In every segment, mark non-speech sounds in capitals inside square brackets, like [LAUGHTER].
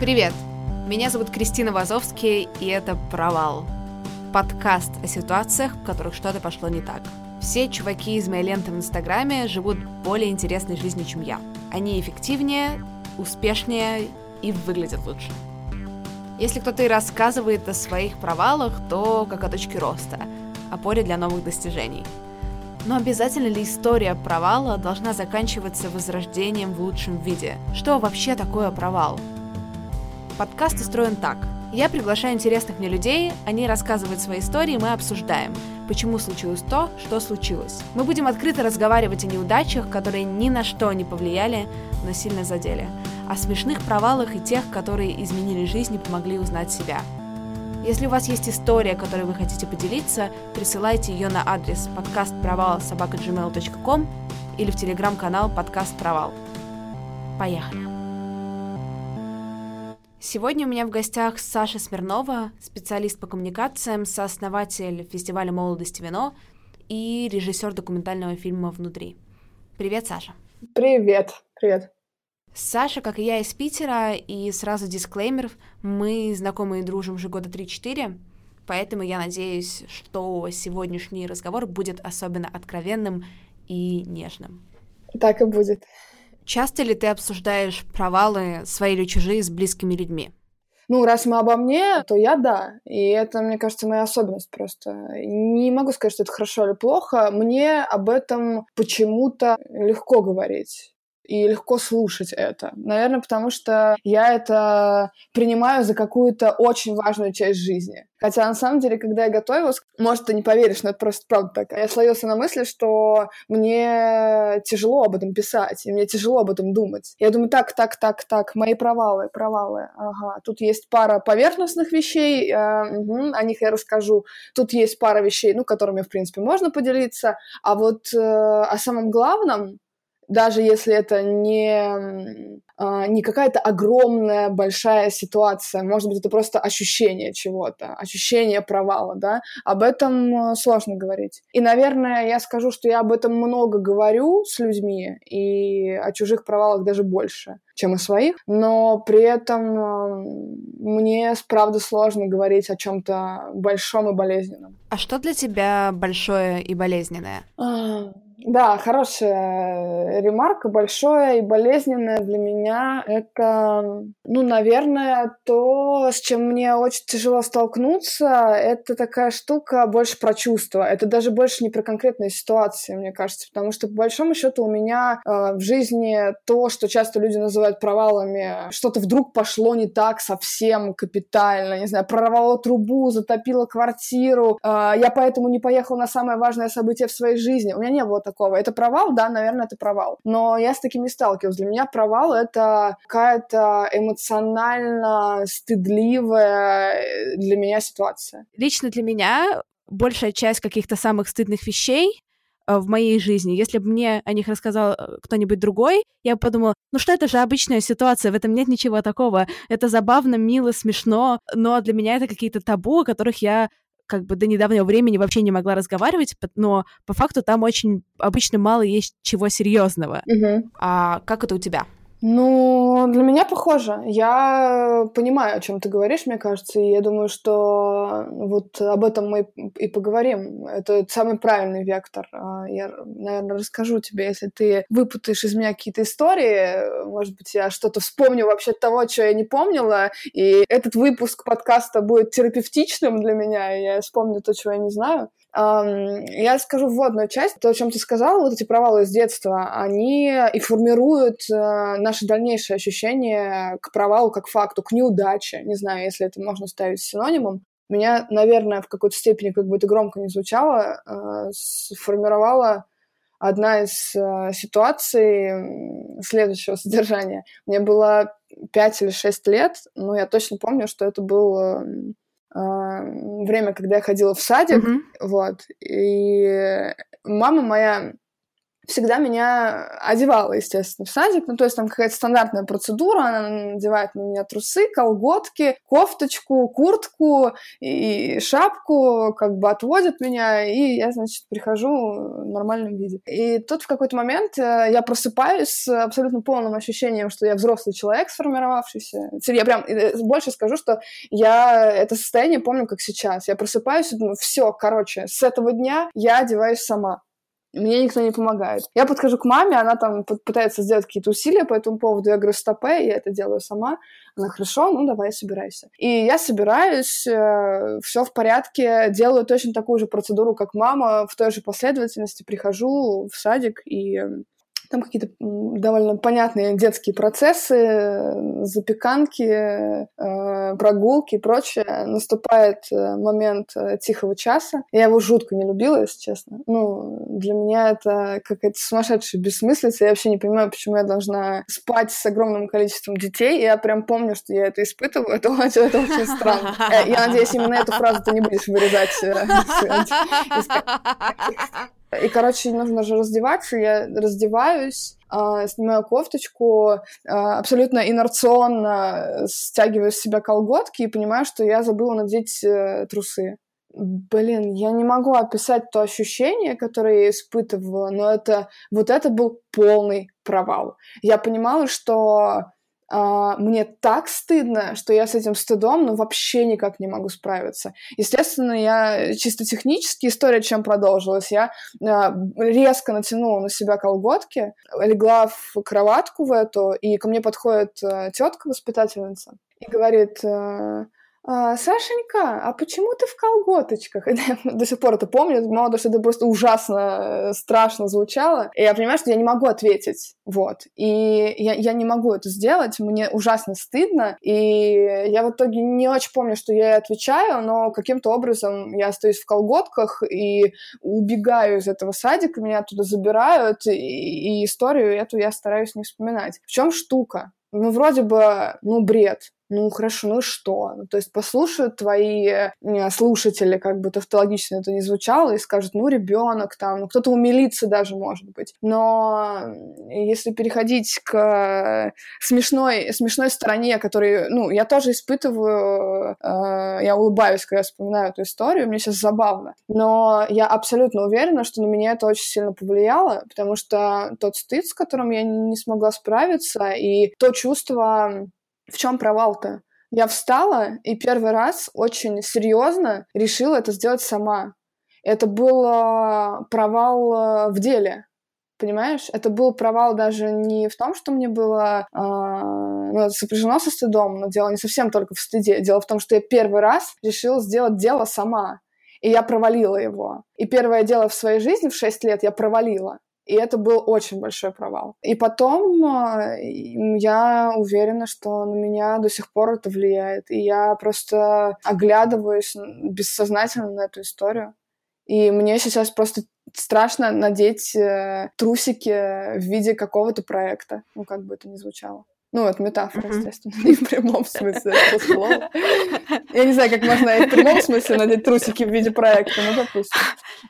Привет! Меня зовут Кристина Вазовский, и это «Провал». Подкаст о ситуациях, в которых что-то пошло не так. Все чуваки из моей ленты в Инстаграме живут более интересной жизнью, чем я. Они эффективнее, успешнее и выглядят лучше. Если кто-то и рассказывает о своих провалах, то как о точке роста, опоре для новых достижений. Но обязательно ли история провала должна заканчиваться возрождением в лучшем виде? Что вообще такое провал? Подкаст устроен так. Я приглашаю интересных мне людей, они рассказывают свои истории, мы обсуждаем, почему случилось то, что случилось. Мы будем открыто разговаривать о неудачах, которые ни на что не повлияли, но сильно задели, о смешных провалах и тех, которые изменили жизнь и помогли узнать себя. Если у вас есть история, которой вы хотите поделиться, присылайте ее на адрес подкаст провал или в телеграм-канал подкаст провал. Поехали! Сегодня у меня в гостях Саша Смирнова, специалист по коммуникациям, сооснователь фестиваля молодости вино и режиссер документального фильма «Внутри». Привет, Саша. Привет, привет. Саша, как и я, из Питера, и сразу дисклеймер, мы знакомы и дружим уже года 3-4, поэтому я надеюсь, что сегодняшний разговор будет особенно откровенным и нежным. Так и будет. Часто ли ты обсуждаешь провалы свои или чужие с близкими людьми? Ну, раз мы обо мне, то я да. И это, мне кажется, моя особенность просто. Не могу сказать, что это хорошо или плохо. Мне об этом почему-то легко говорить и легко слушать это. Наверное, потому что я это принимаю за какую-то очень важную часть жизни. Хотя, на самом деле, когда я готовилась, может, ты не поверишь, но это просто правда так. Я словился на мысли, что мне тяжело об этом писать, и мне тяжело об этом думать. Я думаю, так, так, так, так, мои провалы, провалы, ага. Тут есть пара поверхностных вещей, э, угу, о них я расскажу. Тут есть пара вещей, ну, которыми, в принципе, можно поделиться. А вот э, о самом главном, даже если это не, а, не какая-то огромная, большая ситуация, может быть, это просто ощущение чего-то, ощущение провала, да, об этом э, сложно говорить. И, наверное, я скажу, что я об этом много говорю с людьми, и о чужих провалах даже больше, чем о своих, но при этом э, мне, правда, сложно говорить о чем-то большом и болезненном. А что для тебя большое и болезненное? Да, хорошая ремарка, большое и болезненное для меня. Это, ну, наверное, то, с чем мне очень тяжело столкнуться, это такая штука больше про чувства. Это даже больше не про конкретные ситуации, мне кажется, потому что, по большому счету, у меня э, в жизни то, что часто люди называют провалами, что-то вдруг пошло не так совсем капитально, не знаю, прорвало трубу, затопило квартиру, э, я поэтому не поехала на самое важное событие в своей жизни. У меня не было такого. Это провал? Да, наверное, это провал. Но я с таким не сталкивалась. Для меня провал — это какая-то эмоционально стыдливая э, для меня ситуация. Лично для меня большая часть каких-то самых стыдных вещей э, в моей жизни. Если бы мне о них рассказал э, кто-нибудь другой, я бы подумала, ну что это же обычная ситуация, в этом нет ничего такого. Это забавно, мило, смешно, но для меня это какие-то табу, о которых я как бы до недавнего времени вообще не могла разговаривать, но по факту там очень обычно мало есть чего серьезного. Угу. А как это у тебя? Ну, для меня похоже. Я понимаю, о чем ты говоришь, мне кажется, и я думаю, что вот об этом мы и поговорим. Это самый правильный вектор. А, я, наверное, расскажу тебе, если ты выпутаешь из меня какие-то истории, может быть, я что-то вспомню вообще того, что я не помнила, и этот выпуск подкаста будет терапевтичным для меня, и я вспомню то, чего я не знаю. Я скажу вводную часть. То, о чем ты сказала, вот эти провалы из детства, они и формируют э, наши дальнейшие ощущения к провалу как факту, к неудаче. Не знаю, если это можно ставить синонимом. Меня, наверное, в какой-то степени, как бы это громко не звучало, э, сформировала одна из э, ситуаций следующего [LAUGHS] содержания. Мне было 5 или 6 лет, но я точно помню, что это был а, время, когда я ходила в садик, mm-hmm. вот, и мама моя всегда меня одевала, естественно, в садик. Ну, то есть там какая-то стандартная процедура, она надевает на меня трусы, колготки, кофточку, куртку и шапку, как бы отводит меня, и я, значит, прихожу в нормальном виде. И тут в какой-то момент э, я просыпаюсь с абсолютно полным ощущением, что я взрослый человек, сформировавшийся. Я прям э, больше скажу, что я это состояние помню, как сейчас. Я просыпаюсь и думаю, все, короче, с этого дня я одеваюсь сама. Мне никто не помогает. Я подхожу к маме, она там пытается сделать какие-то усилия по этому поводу. Я говорю, стопе, я это делаю сама. Она, хорошо, ну давай, собирайся. И я собираюсь, э, все в порядке, делаю точно такую же процедуру, как мама, в той же последовательности прихожу в садик и там какие-то довольно понятные детские процессы, запеканки, э, прогулки и прочее. Наступает э, момент э, тихого часа. Я его жутко не любила, если честно. Ну, для меня это какая-то сумасшедшая бессмыслица. Я вообще не понимаю, почему я должна спать с огромным количеством детей. Я прям помню, что я это испытываю. [LAUGHS] Это, это очень странно. Я надеюсь, именно эту фразу ты не будешь вырезать. [LAUGHS] [LAUGHS] И, короче, нужно же раздеваться, я раздеваюсь, э, снимаю кофточку, э, абсолютно инерционно стягиваю с себя колготки и понимаю, что я забыла надеть э, трусы. Блин, я не могу описать то ощущение, которое я испытывала, но это вот это был полный провал. Я понимала, что Uh, мне так стыдно, что я с этим стыдом ну, вообще никак не могу справиться. Естественно, я чисто технически история чем продолжилась. Я uh, резко натянула на себя колготки, легла в кроватку в эту, и ко мне подходит uh, тетка-воспитательница и говорит, а, Сашенька, а почему ты в колготочках? [LAUGHS] Я до сих пор это помню, мало того, что это просто ужасно э, страшно звучало. И я понимаю, что я не могу ответить, вот. И я, я не могу это сделать, мне ужасно стыдно, и я в итоге не очень помню, что я ей отвечаю, но каким-то образом я остаюсь в колготках и убегаю из этого садика, меня оттуда забирают, и, и историю эту я стараюсь не вспоминать. В чем штука? Ну, вроде бы, ну, бред ну хорошо, ну что? Ну, то есть послушают твои э, слушатели, как бы тавтологично это не звучало, и скажут, ну ребенок там, ну кто-то умилится даже, может быть. Но если переходить к смешной, смешной стороне, которой, ну, я тоже испытываю, э, я улыбаюсь, когда вспоминаю эту историю, мне сейчас забавно. Но я абсолютно уверена, что на меня это очень сильно повлияло, потому что тот стыд, с которым я не смогла справиться, и то чувство в чем провал-то? Я встала и первый раз очень серьезно решила это сделать сама. Это был а, провал а, в деле. Понимаешь? Это был провал даже не в том, что мне было э, ну, сопряжено со стыдом, но дело не совсем только в стыде. Дело в том, что я первый раз решила сделать дело сама. И я провалила его. И первое дело в своей жизни в 6 лет я провалила. И это был очень большой провал. И потом а, я уверена, что на меня до сих пор это влияет. И я просто оглядываюсь бессознательно на эту историю. И мне сейчас просто страшно надеть э, трусики в виде какого-то проекта. Ну, как бы это ни звучало. Ну, это метафора, естественно, [LAUGHS] не в прямом смысле этого слова. Я не знаю, как можно и в прямом смысле надеть трусики в виде проекта, ну, допустим.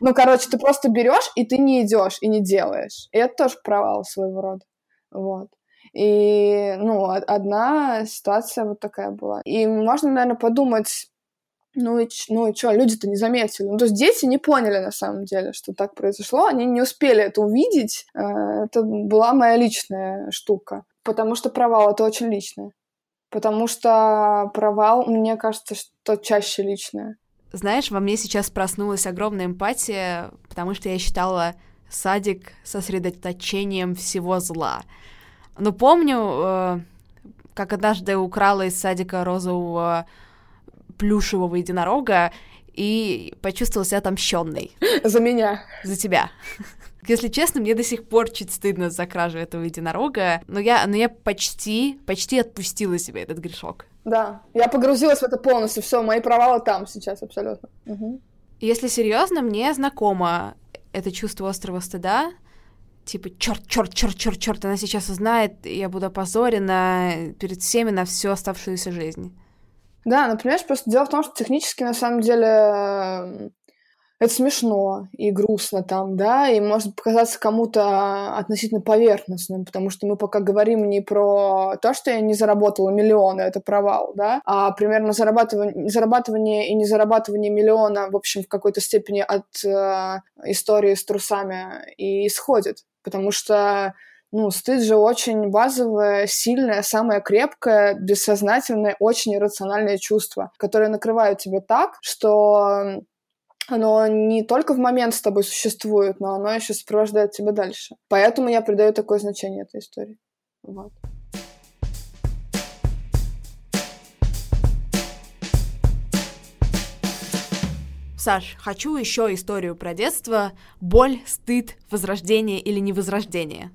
Ну, короче, ты просто берешь, и ты не идешь, и не делаешь. И это тоже провал своего рода. Вот. И, ну, одна ситуация вот такая была. И можно, наверное, подумать, ну и, ну и что, люди-то не заметили. Ну, то есть дети не поняли на самом деле, что так произошло, они не успели это увидеть. Э, это была моя личная штука. Потому что провал — это очень личное. Потому что провал, мне кажется, что чаще личное. Знаешь, во мне сейчас проснулась огромная эмпатия, потому что я считала садик сосредоточением всего зла. Но помню, э, как однажды украла из садика розового плюшевого единорога и почувствовала себя отомщенной. За меня. За тебя. [LAUGHS] Если честно, мне до сих пор чуть стыдно за кражу этого единорога, но я, но я почти, почти отпустила себе этот грешок. Да, я погрузилась в это полностью, все, мои провалы там сейчас абсолютно. Угу. Если серьезно, мне знакомо это чувство острого стыда, типа, черт, черт, черт, черт, черт, она сейчас узнает, и я буду опозорена перед всеми на всю оставшуюся жизнь. Да, ну, понимаешь, просто дело в том, что технически, на самом деле, это смешно и грустно там, да, и может показаться кому-то относительно поверхностным, потому что мы пока говорим не про то, что я не заработала миллионы, это провал, да, а примерно зарабатывание, зарабатывание и не зарабатывание миллиона, в общем, в какой-то степени от э, истории с трусами и исходит, потому что ну, стыд же очень базовое, сильное, самое крепкое, бессознательное, очень иррациональное чувство, которое накрывает тебя так, что оно не только в момент с тобой существует, но оно еще сопровождает тебя дальше. Поэтому я придаю такое значение этой истории. Вот. Саш, хочу еще историю про детство. Боль, стыд, возрождение или невозрождение.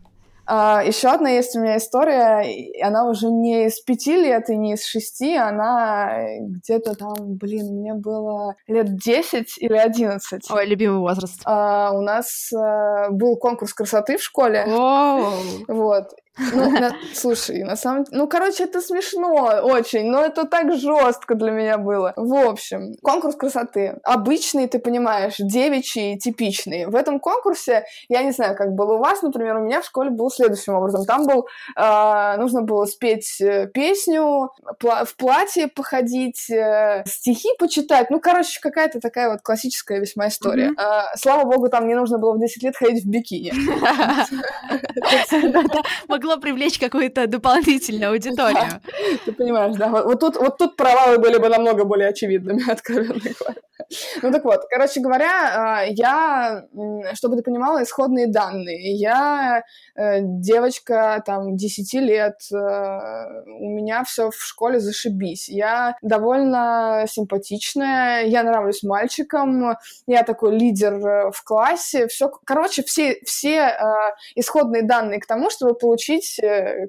А, еще одна есть у меня история, она уже не из пяти лет и не из шести, она где-то там, блин, мне было лет десять или одиннадцать. Ой, любимый возраст. А, у нас а, был конкурс красоты в школе. Вот. Ну, [LAUGHS] на, слушай, на самом деле, ну, короче, это смешно очень, но это так жестко для меня было. В общем, конкурс красоты. Обычный, ты понимаешь, девичий, типичный. В этом конкурсе, я не знаю, как было у вас, например, у меня в школе был следующим образом. Там был, э, нужно было спеть э, песню, пла- в платье походить, э, стихи почитать. Ну, короче, какая-то такая вот классическая весьма история. Mm-hmm. Э, слава богу, там не нужно было в 10 лет ходить в бикини [LAUGHS] [LAUGHS] могло привлечь какую-то дополнительную аудиторию. [LAUGHS] Ты понимаешь, да? Вот, вот, тут, вот тут провалы были бы намного более очевидными, [LAUGHS] откровенно говоря. Ну так вот, короче говоря, а, я, чтобы ты понимала, исходные данные. Я э, девочка, там, 10 лет, э, у меня все в школе зашибись. Я довольно симпатичная, я нравлюсь мальчикам, я такой лидер э, в классе. Все, короче, все, все исходные данные к тому, чтобы получить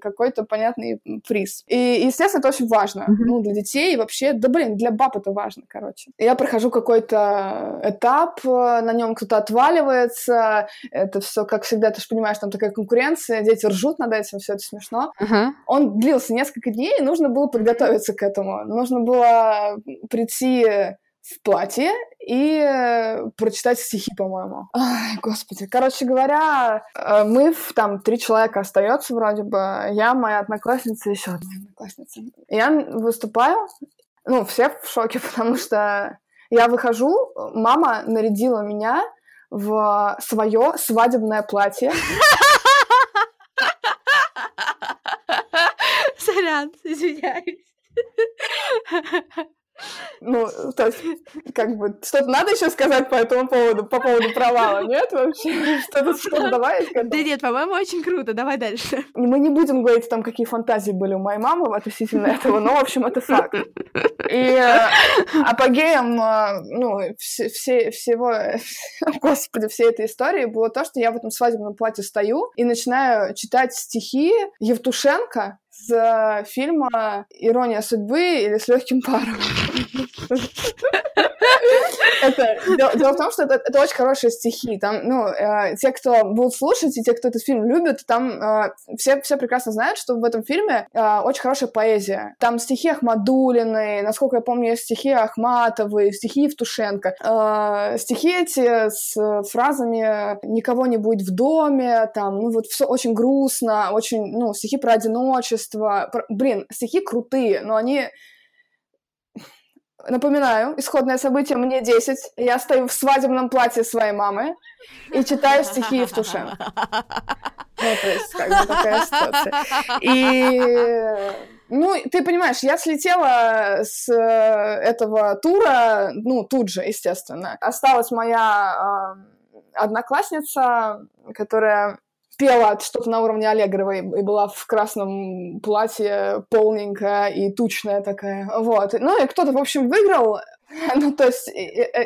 какой-то понятный приз. И, естественно, это очень важно. Mm-hmm. Ну, для детей и вообще, да блин, для баб это важно, короче. Я прохожу какой какой-то этап, на нем кто-то отваливается, это все, как всегда, ты же понимаешь, там такая конкуренция, дети ржут над этим, все это смешно. Uh-huh. Он длился несколько дней, и нужно было подготовиться к этому. Нужно было прийти в платье и э, прочитать стихи, по-моему. Ай, господи. Короче говоря, э, мы там три человека остается вроде бы. Я, моя одноклассница, еще одна одноклассница. Я выступаю, ну, все в шоке, [LAUGHS] потому что я выхожу, мама нарядила меня в свое свадебное платье. Сорян, извиняюсь. Ну, то есть, как бы, что-то надо еще сказать по этому поводу, по поводу провала, нет вообще? Что-то что добавить к Да нет, по-моему, очень круто, давай дальше. Мы не будем говорить там, какие фантазии были у моей мамы относительно этого, но, в общем, это факт. И э, апогеем, э, ну, все, все, всего, господи, всей этой истории было то, что я в этом свадебном платье стою и начинаю читать стихи Евтушенко, с э, фильма «Ирония судьбы» или «С легким паром». Это, дело, в том, что это, это очень хорошие стихи. Там, ну, э, те, кто будут слушать, и те, кто этот фильм любит, там э, все, все прекрасно знают, что в этом фильме э, очень хорошая поэзия. Там стихи Ахмадулиной, насколько я помню, есть стихи Ахматовой, стихи Евтушенко. Э, стихи эти с фразами «никого не будет в доме», там, ну, вот все очень грустно, очень, ну, стихи про одиночество. Про... Блин, стихи крутые, но они Напоминаю, исходное событие мне 10. Я стою в свадебном платье своей мамы и читаю стихи Евтушенко. Ну, то есть, как бы такая ситуация. И, ну, ты понимаешь, я слетела с этого тура, ну, тут же, естественно. Осталась моя э, одноклассница, которая пела что-то на уровне Аллегровой и была в красном платье, полненькая и тучная такая. Вот. Ну и кто-то, в общем, выиграл. [LAUGHS] Ну, то есть,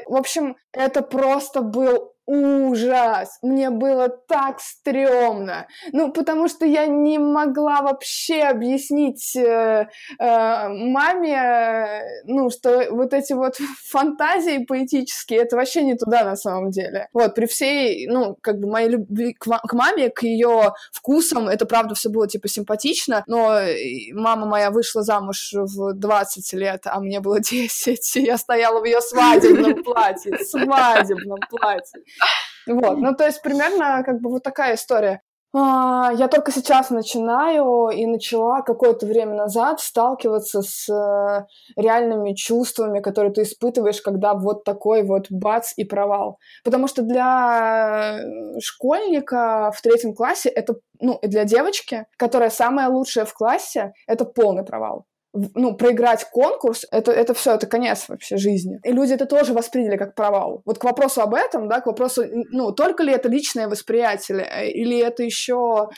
в общем, это просто был ужас. Мне было так стрёмно. Ну, потому что я не могла вообще объяснить э, э, маме, ну, что вот эти вот [LAUGHS] фантазии поэтические, это вообще не туда на самом деле. Вот, при всей, ну, как бы моей любви к, к маме, к ее вкусам, это правда все было, типа, симпатично, но мама моя вышла замуж в 20 лет, а мне было [LAUGHS] 10, и я стояла в ее свадебном платье, свадебном платье. Вот, ну то есть примерно как бы вот такая история. А, я только сейчас начинаю и начала какое-то время назад сталкиваться с э, реальными чувствами, которые ты испытываешь, когда вот такой вот бац и провал. Потому что для школьника в третьем классе это, ну, для девочки, которая самая лучшая в классе, это полный провал ну, проиграть конкурс, это, это все, это конец вообще жизни. И люди это тоже восприняли как провал. Вот к вопросу об этом, да, к вопросу, ну, только ли это личное восприятие, э, или это еще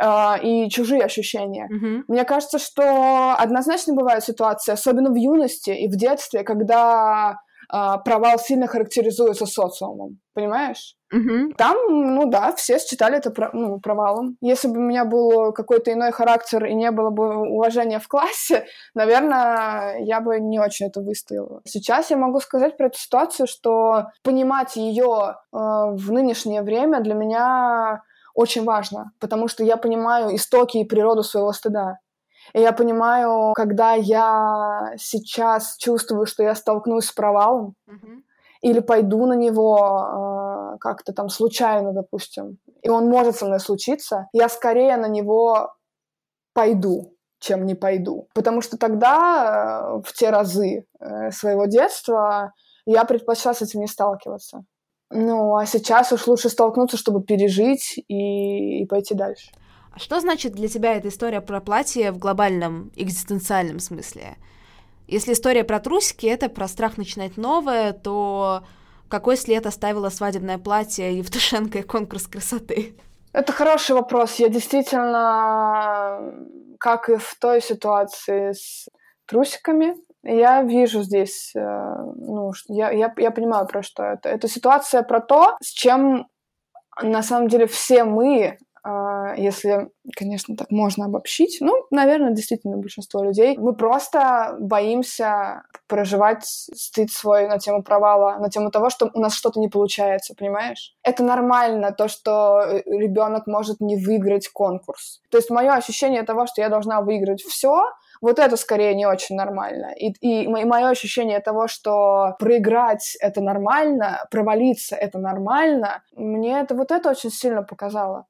Uh, и чужие ощущения. Mm-hmm. Мне кажется, что однозначно бывают ситуации, особенно в юности и в детстве, когда провал сильно характеризуется социумом. Понимаешь? Угу. Там, ну да, все считали это ну, провалом. Если бы у меня был какой-то иной характер и не было бы уважения в классе, [LAUGHS] наверное, я бы не очень это выстояла. Сейчас я могу сказать про эту ситуацию, что понимать ее э, в нынешнее время для меня очень важно, потому что я понимаю истоки и природу своего стыда. И я понимаю, когда я сейчас чувствую, что я столкнусь с провалом, mm-hmm или пойду на него э, как-то там случайно, допустим, и он может со мной случиться, я скорее на него пойду, чем не пойду. Потому что тогда, э, в те разы э, своего детства, я предпочла с этим не сталкиваться. Ну, а сейчас уж лучше столкнуться, чтобы пережить и, и пойти дальше. А что значит для тебя эта история про платье в глобальном экзистенциальном смысле? Если история про трусики — это про страх начинать новое, то какой след оставило свадебное платье Евтушенко и конкурс красоты? Это хороший вопрос. Я действительно, как и в той ситуации с трусиками, я вижу здесь, э, ну, я, я, я понимаю, про что это. Это ситуация про то, с чем на самом деле все мы если, конечно, так можно обобщить, ну, наверное, действительно большинство людей, мы просто боимся проживать стыд свой на тему провала, на тему того, что у нас что-то не получается, понимаешь? Это нормально, то, что э, ребенок может не выиграть конкурс. То есть мое ощущение того, что я должна выиграть все, вот это скорее не очень нормально. И, и мое ощущение того, что проиграть это нормально, провалиться это нормально, мне это вот это очень сильно показало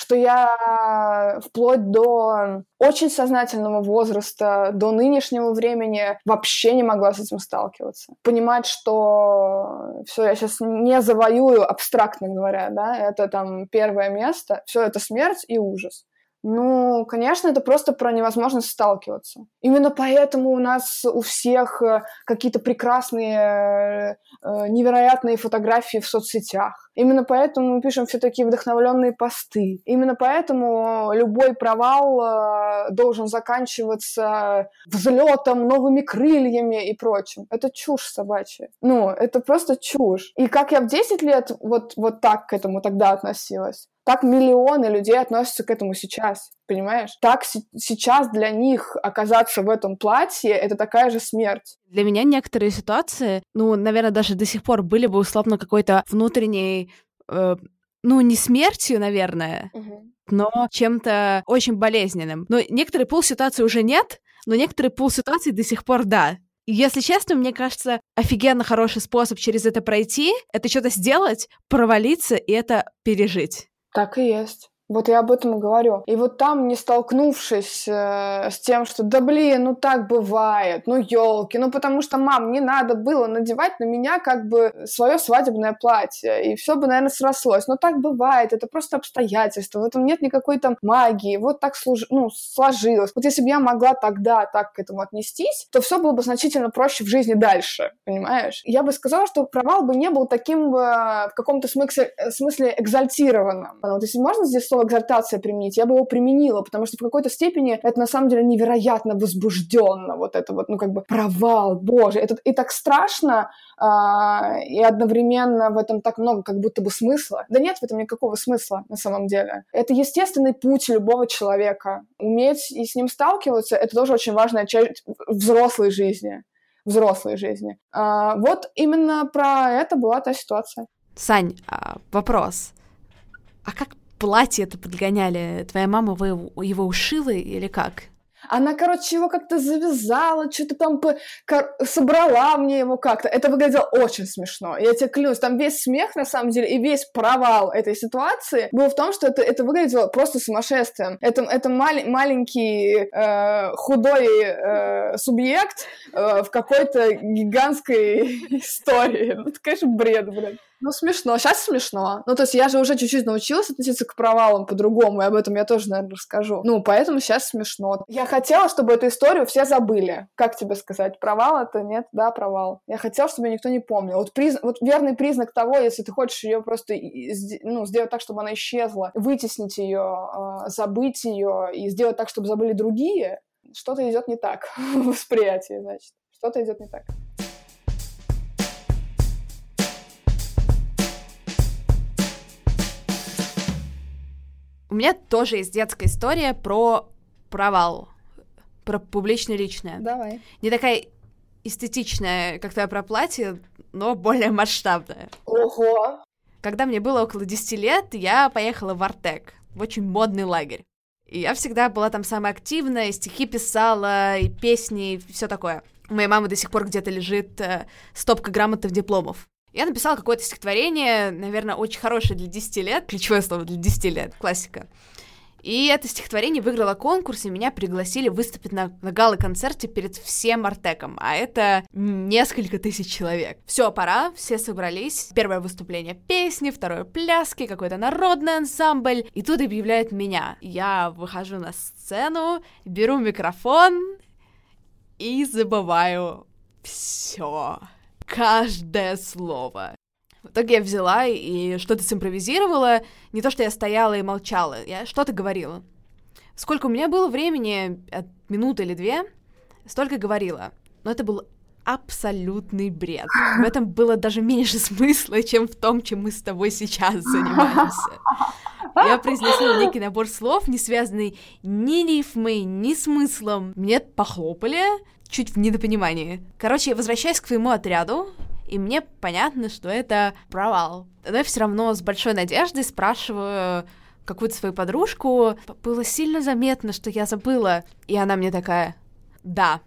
что я вплоть до очень сознательного возраста, до нынешнего времени вообще не могла с этим сталкиваться. Понимать, что все, я сейчас не завоюю, абстрактно говоря, да, это там первое место, все это смерть и ужас. Ну, конечно, это просто про невозможность сталкиваться. Именно поэтому у нас у всех э, какие-то прекрасные, э, э, невероятные фотографии в соцсетях. Именно поэтому мы пишем все такие вдохновленные посты. Именно поэтому любой провал должен заканчиваться взлетом, новыми крыльями и прочим. Это чушь собачья. Ну, это просто чушь. И как я в 10 лет вот, вот так к этому тогда относилась, так миллионы людей относятся к этому сейчас, понимаешь? Так сейчас для них оказаться в этом платье — это такая же смерть. Для меня некоторые ситуации, ну, наверное, даже до сих пор были бы условно какой-то внутренней, э, ну, не смертью, наверное, угу. но чем-то очень болезненным. Но некоторые полситуации уже нет, но некоторые полситуации до сих пор да. И если честно, мне кажется, офигенно хороший способ через это пройти — это что-то сделать, провалиться и это пережить. Так и есть. Вот я об этом и говорю. И вот там, не столкнувшись э, с тем, что да блин, ну так бывает, ну елки, ну потому что, мам, не надо было надевать на меня как бы свое свадебное платье, и все бы, наверное, срослось. Но так бывает, это просто обстоятельства, в этом нет никакой там магии, вот так служ... ну, сложилось. Вот если бы я могла тогда так к этому отнестись, то все было бы значительно проще в жизни дальше, понимаешь? Я бы сказала, что провал бы не был таким э, в каком-то смысле, э, смысле экзальтированным. Вот если можно здесь слово слово экзальтация применить, я бы его применила, потому что в какой-то степени это на самом деле невероятно возбужденно, вот это вот, ну как бы провал, боже, это и так страшно, а, и одновременно в этом так много как будто бы смысла. Да нет в этом никакого смысла на самом деле. Это естественный путь любого человека. Уметь и с ним сталкиваться — это тоже очень важная часть взрослой жизни взрослой жизни. А, вот именно про это была та ситуация. Сань, а, вопрос. А как платье это подгоняли? Твоя мама его ушила или как? Она, короче, его как-то завязала, что-то там по... собрала мне его как-то. Это выглядело очень смешно. Я тебе клянусь, там весь смех, на самом деле, и весь провал этой ситуации был в том, что это, это выглядело просто сумасшествием. Это, это мал- маленький э, худой э, субъект э, в какой-то гигантской [LAUGHS] истории. Это, конечно, бред, блин. Ну, смешно. Сейчас смешно. Ну, то есть я же уже чуть-чуть научилась относиться к провалам по-другому, и об этом я тоже, наверное, расскажу. Ну, поэтому сейчас смешно. Я хотела, чтобы эту историю все забыли. Как тебе сказать? Провал это? Нет? Да, провал. Я хотела, чтобы никто не помнил. Вот, приз... вот верный признак того, если ты хочешь ее просто ну, сделать так, чтобы она исчезла, вытеснить ее, а, забыть ее и сделать так, чтобы забыли другие, что-то идет не так [LAUGHS] в восприятии, значит. Что-то идет не так. У меня тоже есть детская история про провал, про публичное личное. Давай. Не такая эстетичная, как твоя про платье, но более масштабная. Ого! Когда мне было около 10 лет, я поехала в Артек, в очень модный лагерь. И я всегда была там самая активная, стихи писала, и песни, и все такое. У моей мамы до сих пор где-то лежит э, стопка грамотов дипломов. Я написала какое-то стихотворение, наверное, очень хорошее для 10 лет, ключевое слово для 10 лет, классика. И это стихотворение выиграло конкурс, и меня пригласили выступить на, на гала-концерте перед всем Артеком, а это несколько тысяч человек. Все, пора, все собрались. Первое выступление песни, второе пляски, какой-то народный ансамбль. И тут объявляют меня. Я выхожу на сцену, беру микрофон и забываю все каждое слово. В итоге я взяла и что-то симпровизировала. Не то, что я стояла и молчала, я что-то говорила. Сколько у меня было времени, от минуты или две, столько говорила. Но это был абсолютный бред. В этом было даже меньше смысла, чем в том, чем мы с тобой сейчас занимаемся. Я произнесла некий набор слов, не связанный ни рифмой, ни смыслом. Мне похлопали, чуть в недопонимании. Короче, возвращаясь к твоему отряду, и мне понятно, что это провал. Но я все равно с большой надеждой спрашиваю какую-то свою подружку. Было сильно заметно, что я забыла. И она мне такая, да.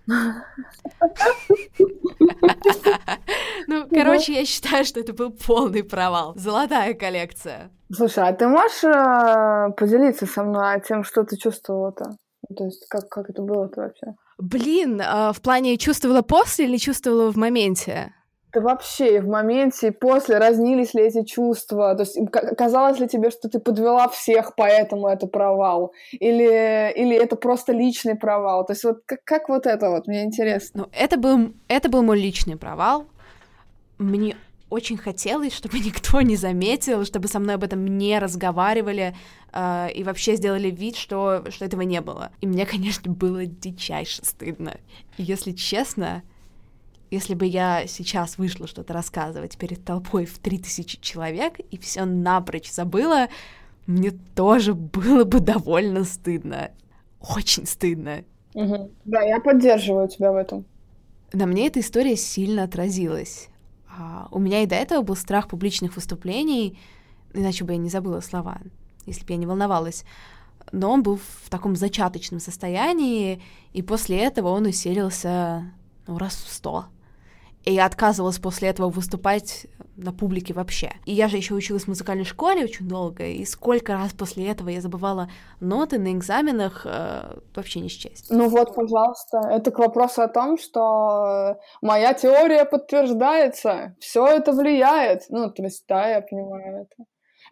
[LAUGHS] Ну, короче, я считаю, что это был полный провал. Золотая коллекция. Слушай, а ты можешь э, поделиться со мной тем, что ты чувствовала-то? То есть, как, как это было-то вообще? Блин, а, в плане чувствовала после или чувствовала в моменте? Да вообще, в моменте, и после разнились ли эти чувства? То есть казалось ли тебе, что ты подвела всех, поэтому это провал? Или, или это просто личный провал? То есть вот как, как вот это вот, мне интересно. Ну, это был, это был мой личный провал. Мне очень хотелось, чтобы никто не заметил, чтобы со мной об этом не разговаривали э, и вообще сделали вид, что, что этого не было. И мне, конечно, было дичайше стыдно. И если честно, если бы я сейчас вышла что-то рассказывать перед толпой в 3000 человек и все напрочь забыла, мне тоже было бы довольно стыдно. Очень стыдно. Угу. Да, я поддерживаю тебя в этом. На мне эта история сильно отразилась. А, у меня и до этого был страх публичных выступлений, иначе бы я не забыла слова, если бы я не волновалась. Но он был в таком зачаточном состоянии, и после этого он усилился ну, раз в сто. И отказывалась после этого выступать на публике вообще. И я же еще училась в музыкальной школе очень долго, и сколько раз после этого я забывала ноты на экзаменах, э, вообще не счесть. Ну вот, пожалуйста, это к вопросу о том, что моя теория подтверждается, все это влияет. Ну, то есть, да, я понимаю это.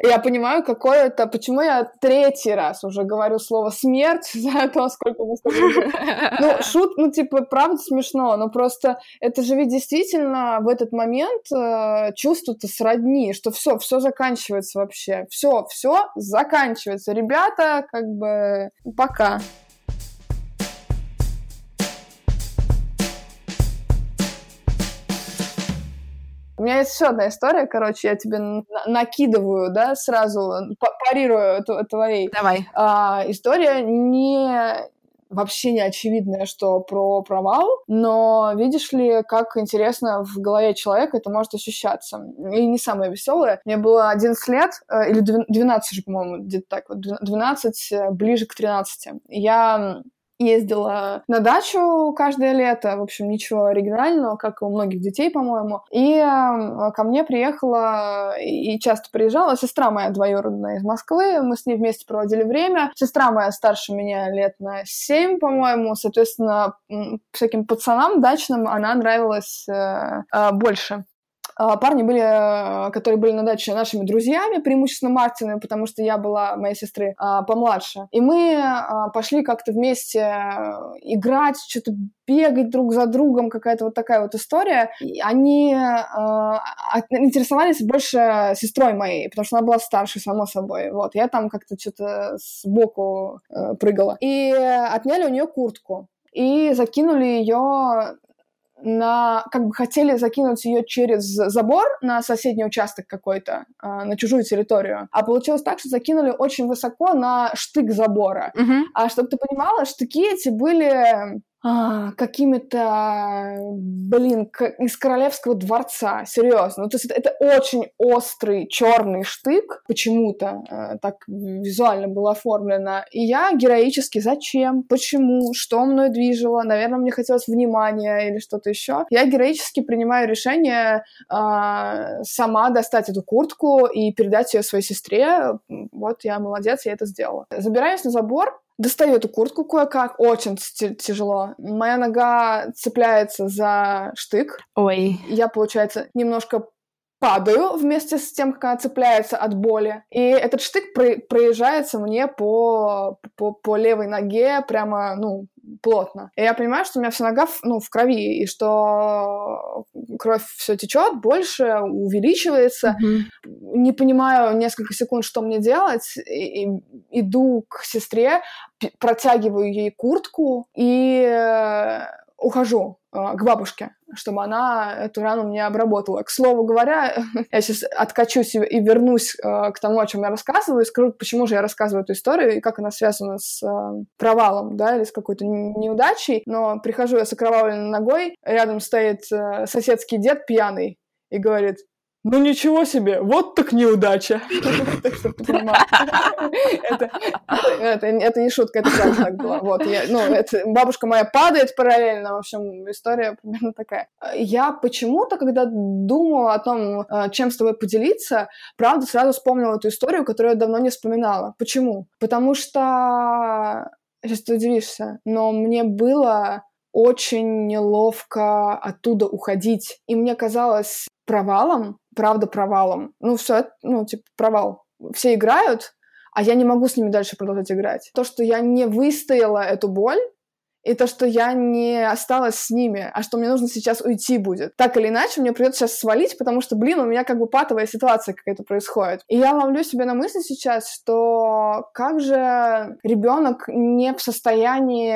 Я понимаю, какое это... Почему я третий раз уже говорю слово «смерть» [LAUGHS] за то, сколько мы [LAUGHS] Ну, шут, ну, типа, правда смешно, но просто это же ведь действительно в этот момент э, чувство-то сродни, что все, все заканчивается вообще. Все, все заканчивается. Ребята, как бы, пока. Меня есть еще одна история, короче, я тебе накидываю, да, сразу парирую твоей. Давай. А, история не вообще не очевидное, что про провал, но видишь ли, как интересно в голове человека это может ощущаться. И не самое веселое. Мне было 11 лет, э, или 12 же, по-моему, где-то так вот, 12, э, ближе к 13. Я ездила на дачу каждое лето, в общем, ничего оригинального, как и у многих детей, по-моему. И э, ко мне приехала и часто приезжала сестра моя двоюродная из Москвы, мы с ней вместе проводили время. Сестра моя старше меня лет на семь, по-моему, соответственно, всяким пацанам дачным она нравилась э, э, больше. А, парни были, э, которые были на даче нашими друзьями, преимущественно Мартины, потому что я была моей сестры а, помладше. И мы а, пошли как-то вместе э, играть, что-то бегать друг за другом, какая-то вот такая вот история. И они э, интересовались больше сестрой моей, потому что она была старше, само собой. Вот, я там как-то что-то сбоку прыгала. И отняли у нее куртку и закинули ее на, как бы хотели закинуть ее через забор на соседний участок какой-то, э, на чужую территорию. А получилось так, что закинули очень высоко на штык забора. Uh-huh. А чтобы ты понимала, штыки эти были а, какими-то, блин, из королевского дворца, серьезно. Ну, то есть это, это очень острый черный штык, почему-то э, так визуально было оформлено. И я героически, зачем, почему, что мной движило, наверное, мне хотелось внимания или что-то еще. Я героически принимаю решение э, сама достать эту куртку и передать ее своей сестре. Вот я молодец, я это сделала. Забираюсь на забор, Достаю эту куртку кое-как, очень тяжело. Моя нога цепляется за штык. Ой. Я, получается, немножко падаю вместе с тем, как она цепляется от боли. И этот штык проезжается мне по, по, по левой ноге прямо, ну, плотно. И я понимаю, что у меня вся нога в, ну, в крови, и что кровь все течет больше, увеличивается. Mm-hmm. Не понимаю несколько секунд, что мне делать. И, и, иду к сестре, протягиваю ей куртку и э, ухожу э, к бабушке, чтобы она эту рану мне обработала. К слову говоря, [LAUGHS] я сейчас откачусь и, вернусь э, к тому, о чем я рассказываю, и скажу, почему же я рассказываю эту историю и как она связана с э, провалом, да, или с какой-то неудачей. Но прихожу я с окровавленной ногой, рядом стоит э, соседский дед пьяный и говорит, ну ничего себе, вот так неудача. [LAUGHS] Это не шутка, это правда так было. Вот, ну, бабушка моя падает параллельно, в общем, история примерно такая. Я почему-то, когда думала о том, э, чем с тобой поделиться, правда, сразу вспомнила эту историю, которую я давно не вспоминала. Почему? Потому что сейчас ты удивишься, но мне было очень неловко оттуда уходить. И мне казалось провалом, правда провалом. Ну, все, ну, типа, провал. Все играют, а я не могу с ними дальше продолжать играть. То, что я не выстояла эту боль, и то, что я не осталась с ними, а что мне нужно сейчас уйти будет. Так или иначе, мне придется сейчас свалить, потому что, блин, у меня как бы патовая ситуация какая-то происходит. И я ловлю себе на мысли сейчас, что как же ребенок не в состоянии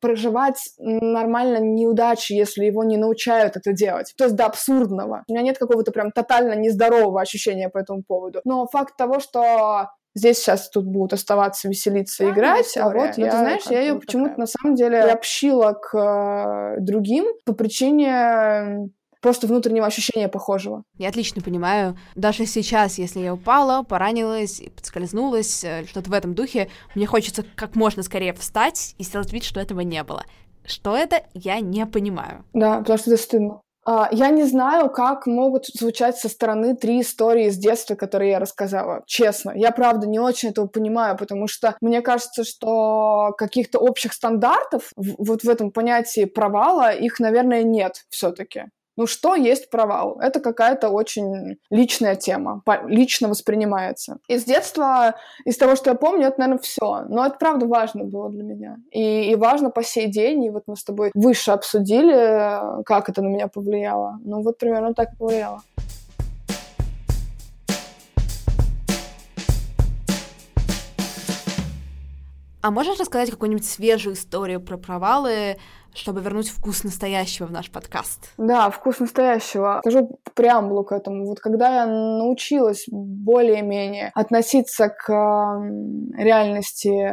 проживать нормально неудачи, если его не научают это делать. То есть до абсурдного. У меня нет какого-то прям тотально нездорового ощущения по этому поводу. Но факт того, что здесь сейчас тут будут оставаться, веселиться, да, играть, а вот я, ты знаешь, я ее почему-то на самом деле приобщила к э, другим по причине просто внутреннего ощущения похожего. Я отлично понимаю. Даже сейчас, если я упала, поранилась, подскользнулась, э, что-то в этом духе, мне хочется как можно скорее встать и сделать вид, что этого не было. Что это, я не понимаю. Да, потому что это стыдно. А, я не знаю, как могут звучать со стороны три истории из детства, которые я рассказала. Честно, я правда не очень этого понимаю, потому что мне кажется, что каких-то общих стандартов вот в этом понятии провала их, наверное, нет все-таки. Ну, что есть провал? Это какая-то очень личная тема, лично воспринимается. Из детства, из того, что я помню, это, наверное, все. Но это, правда, важно было для меня. И, и важно по сей день. И вот мы с тобой выше обсудили, как это на меня повлияло. Ну, вот примерно так повлияло. А можешь рассказать какую-нибудь свежую историю про провалы, чтобы вернуть вкус настоящего в наш подкаст. Да, вкус настоящего. Скажу преамбулу к этому. Вот когда я научилась более-менее относиться к реальности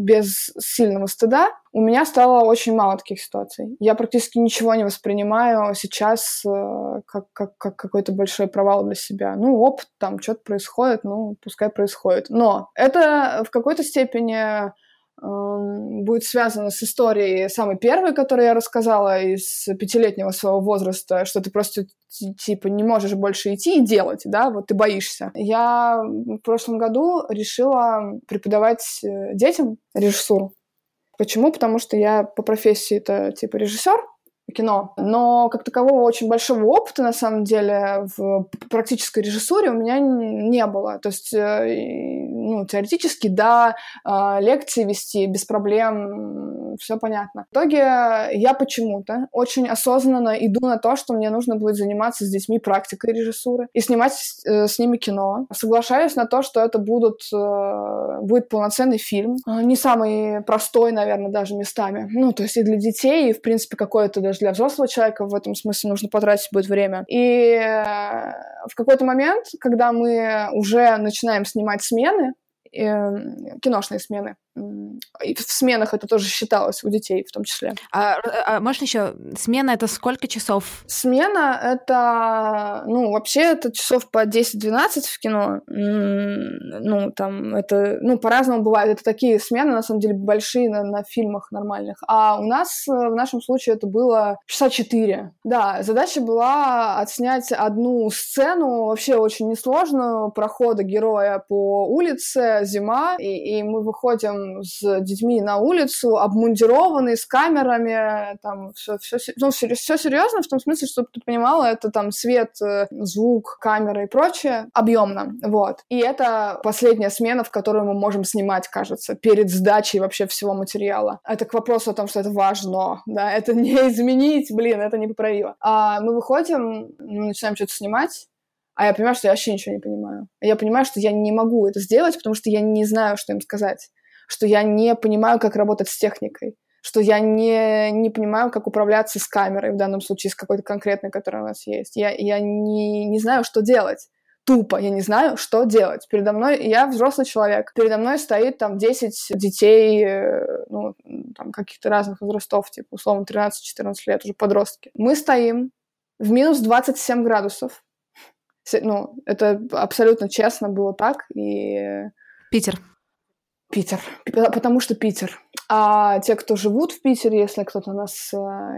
без сильного стыда, у меня стало очень мало таких ситуаций. Я практически ничего не воспринимаю сейчас э, как, как, как какой-то большой провал для себя. Ну, опыт, там что-то происходит, ну, пускай происходит. Но это в какой-то степени будет связано с историей самой первой, которую я рассказала из пятилетнего своего возраста, что ты просто типа не можешь больше идти и делать, да, вот ты боишься. Я в прошлом году решила преподавать э, детям режиссуру. Почему? Потому что я по профессии это типа режиссер, кино. Но как такового очень большого опыта, на самом деле, в практической режиссуре у меня не было. То есть, э, ну, теоретически, да, а, лекции вести без проблем, все понятно. В итоге я почему-то очень осознанно иду на то, что мне нужно будет заниматься с детьми практикой режиссуры и снимать э, с ними кино. Соглашаюсь на то, что это будут, э, будет полноценный фильм. Не самый простой, наверное, даже местами. Ну, то есть и для детей, и, в принципе, какое-то даже для взрослого человека в этом смысле нужно потратить будет время. И э, в какой-то момент, когда мы уже начинаем снимать смены, э, киношные смены, и в сменах это тоже считалось у детей в том числе. А, а можно еще смена это сколько часов? Смена это, ну, вообще это часов по 10-12 в кино. Ну, там это, ну, по-разному бывает. Это такие смены, на самом деле, большие на, на фильмах нормальных. А у нас э, в нашем случае это было часа 4. Да, задача была отснять одну сцену, вообще очень несложную, прохода героя по улице, зима, и, и мы выходим с детьми на улицу, обмундированные, с камерами, там, все, все, ну, все, все серьезно, в том смысле, чтобы ты понимала, это там свет, э, звук, камера и прочее, объемно, вот. И это последняя смена, в которую мы можем снимать, кажется, перед сдачей вообще всего материала. Это к вопросу о том, что это важно, да, это [LAUGHS] не изменить, блин, это непоправимо. А мы выходим, мы начинаем что-то снимать, а я понимаю, что я вообще ничего не понимаю. Я понимаю, что я не могу это сделать, потому что я не знаю, что им сказать что я не понимаю, как работать с техникой, что я не, не понимаю, как управляться с камерой, в данном случае с какой-то конкретной, которая у нас есть. Я, я не, не знаю, что делать. Тупо, я не знаю, что делать. Передо мной, я взрослый человек, передо мной стоит там 10 детей, э, ну, там, каких-то разных возрастов, типа, условно, 13-14 лет, уже подростки. Мы стоим в минус 27 градусов. Ну, это абсолютно честно было так, и... Питер. Питер, потому что Питер. А те, кто живут в Питере, если кто-то нас э,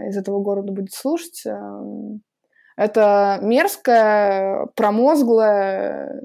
из этого города будет слушать, эм, это мерзкая, промозглая,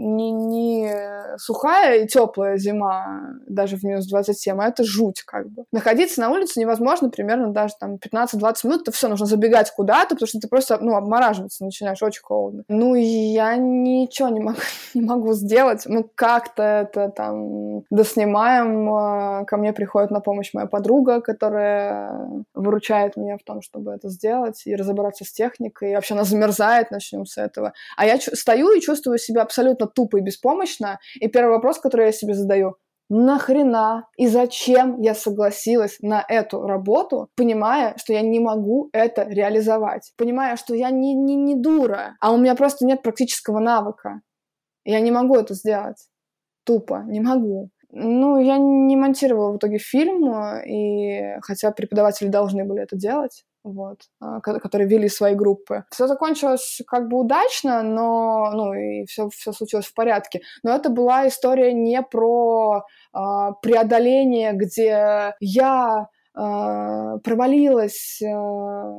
не, не сухая и теплая зима, даже в минус 27, а это жуть как бы. Находиться на улице невозможно примерно даже там 15-20 минут, то все, нужно забегать куда-то, потому что ты просто, ну, обмораживаться начинаешь, очень холодно. Ну, я ничего не могу, [LAUGHS] не могу сделать. Мы как-то это там доснимаем, э, ко мне приходит на помощь моя подруга, которая выручает меня в том, чтобы это сделать и разобраться с техникой, и вообще она замерзает, начнем с этого. А я стою и чувствую себя абсолютно тупо и беспомощно, и первый вопрос, который я себе задаю, нахрена и зачем я согласилась на эту работу, понимая, что я не могу это реализовать, понимая, что я не, не, не дура, а у меня просто нет практического навыка. Я не могу это сделать. Тупо, не могу. Ну, я не монтировала в итоге фильм, и хотя преподаватели должны были это делать, вот, а, которые вели свои группы. Все закончилось как бы удачно, но, ну, и все, все случилось в порядке. Но это была история не про а, преодоление, где я а, провалилась, а,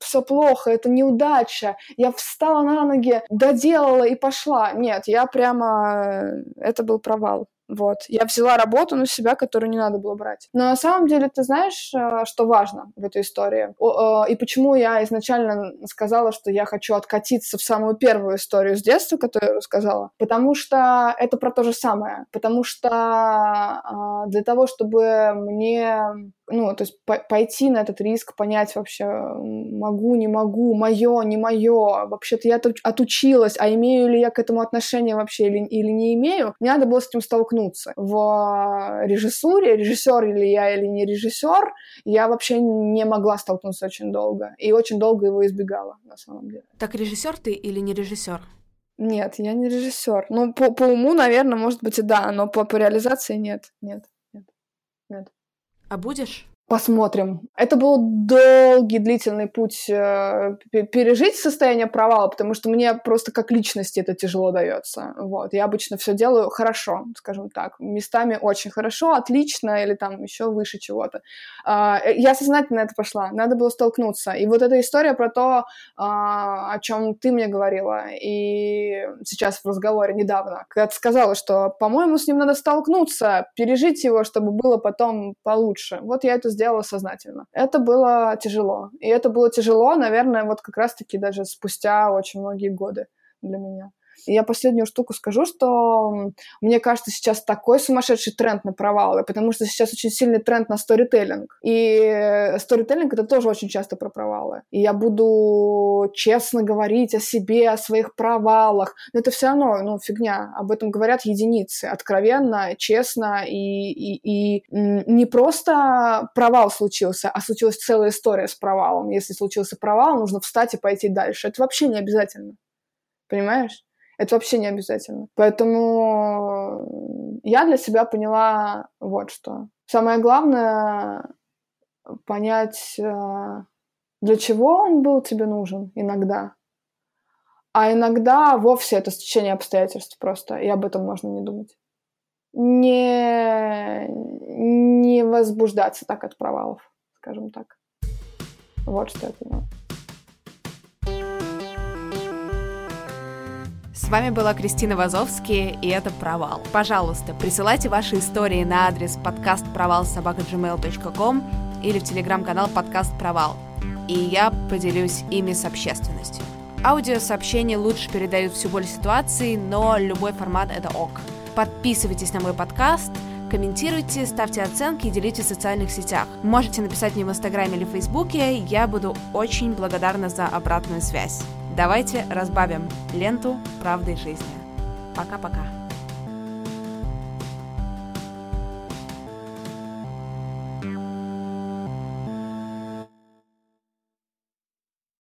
все плохо, это неудача, я встала на ноги, доделала и пошла. Нет, я прямо... Это был провал. Вот. Я взяла работу на себя, которую не надо было брать. Но на самом деле, ты знаешь, э, что важно в этой истории? Э, и почему я изначально сказала, что я хочу откатиться в самую первую историю с детства, которую я рассказала? Потому что это про то же самое. Потому что э, для того, чтобы мне ну, то есть пойти на этот риск, понять вообще, могу, не могу, мое, не мое, вообще-то я отучилась, а имею ли я к этому отношение вообще или, или не имею, мне надо было с этим столкнуться. В режиссуре, режиссер или я, или не режиссер, я вообще не могла столкнуться очень долго, и очень долго его избегала, на самом деле. Так режиссер ты или не режиссер? Нет, я не режиссер. Ну, по, по уму, наверное, может быть и да, но по, по реализации нет, нет, нет, нет. А будешь? Посмотрим. Это был долгий, длительный путь э, пережить состояние провала, потому что мне просто как личности это тяжело дается. Вот. Я обычно все делаю хорошо, скажем так. Местами очень хорошо, отлично или там еще выше чего-то. Э, я сознательно это пошла. Надо было столкнуться. И вот эта история про то, э, о чем ты мне говорила, и сейчас в разговоре недавно, когда ты сказала, что, по-моему, с ним надо столкнуться, пережить его, чтобы было потом получше. Вот я это сделала сознательно. Это было тяжело. И это было тяжело, наверное, вот как раз-таки даже спустя очень многие годы для меня. Я последнюю штуку скажу, что мне кажется, сейчас такой сумасшедший тренд на провалы, потому что сейчас очень сильный тренд на сторителлинг. И сторителлинг — это тоже очень часто про провалы. И я буду честно говорить о себе, о своих провалах. Но это все равно, ну, фигня. Об этом говорят единицы. Откровенно, честно. И, и, и не просто провал случился, а случилась целая история с провалом. Если случился провал, нужно встать и пойти дальше. Это вообще не обязательно. Понимаешь? Это вообще не обязательно. Поэтому я для себя поняла вот что. Самое главное понять, э, для чего он был тебе нужен иногда. А иногда вовсе это стечение обстоятельств просто, и об этом можно не думать. Не, не возбуждаться так от провалов, скажем так. Вот что я поняла. С вами была Кристина Вазовский, и это «Провал». Пожалуйста, присылайте ваши истории на адрес подкаст провал собака.gmail.com или в телеграм-канал подкаст «Провал», и я поделюсь ими с общественностью. Аудиосообщения лучше передают всю боль ситуации, но любой формат — это ок. Подписывайтесь на мой подкаст, комментируйте, ставьте оценки и делитесь в социальных сетях. Можете написать мне в Инстаграме или Фейсбуке, я буду очень благодарна за обратную связь. Давайте разбавим ленту правды жизни. Пока-пока.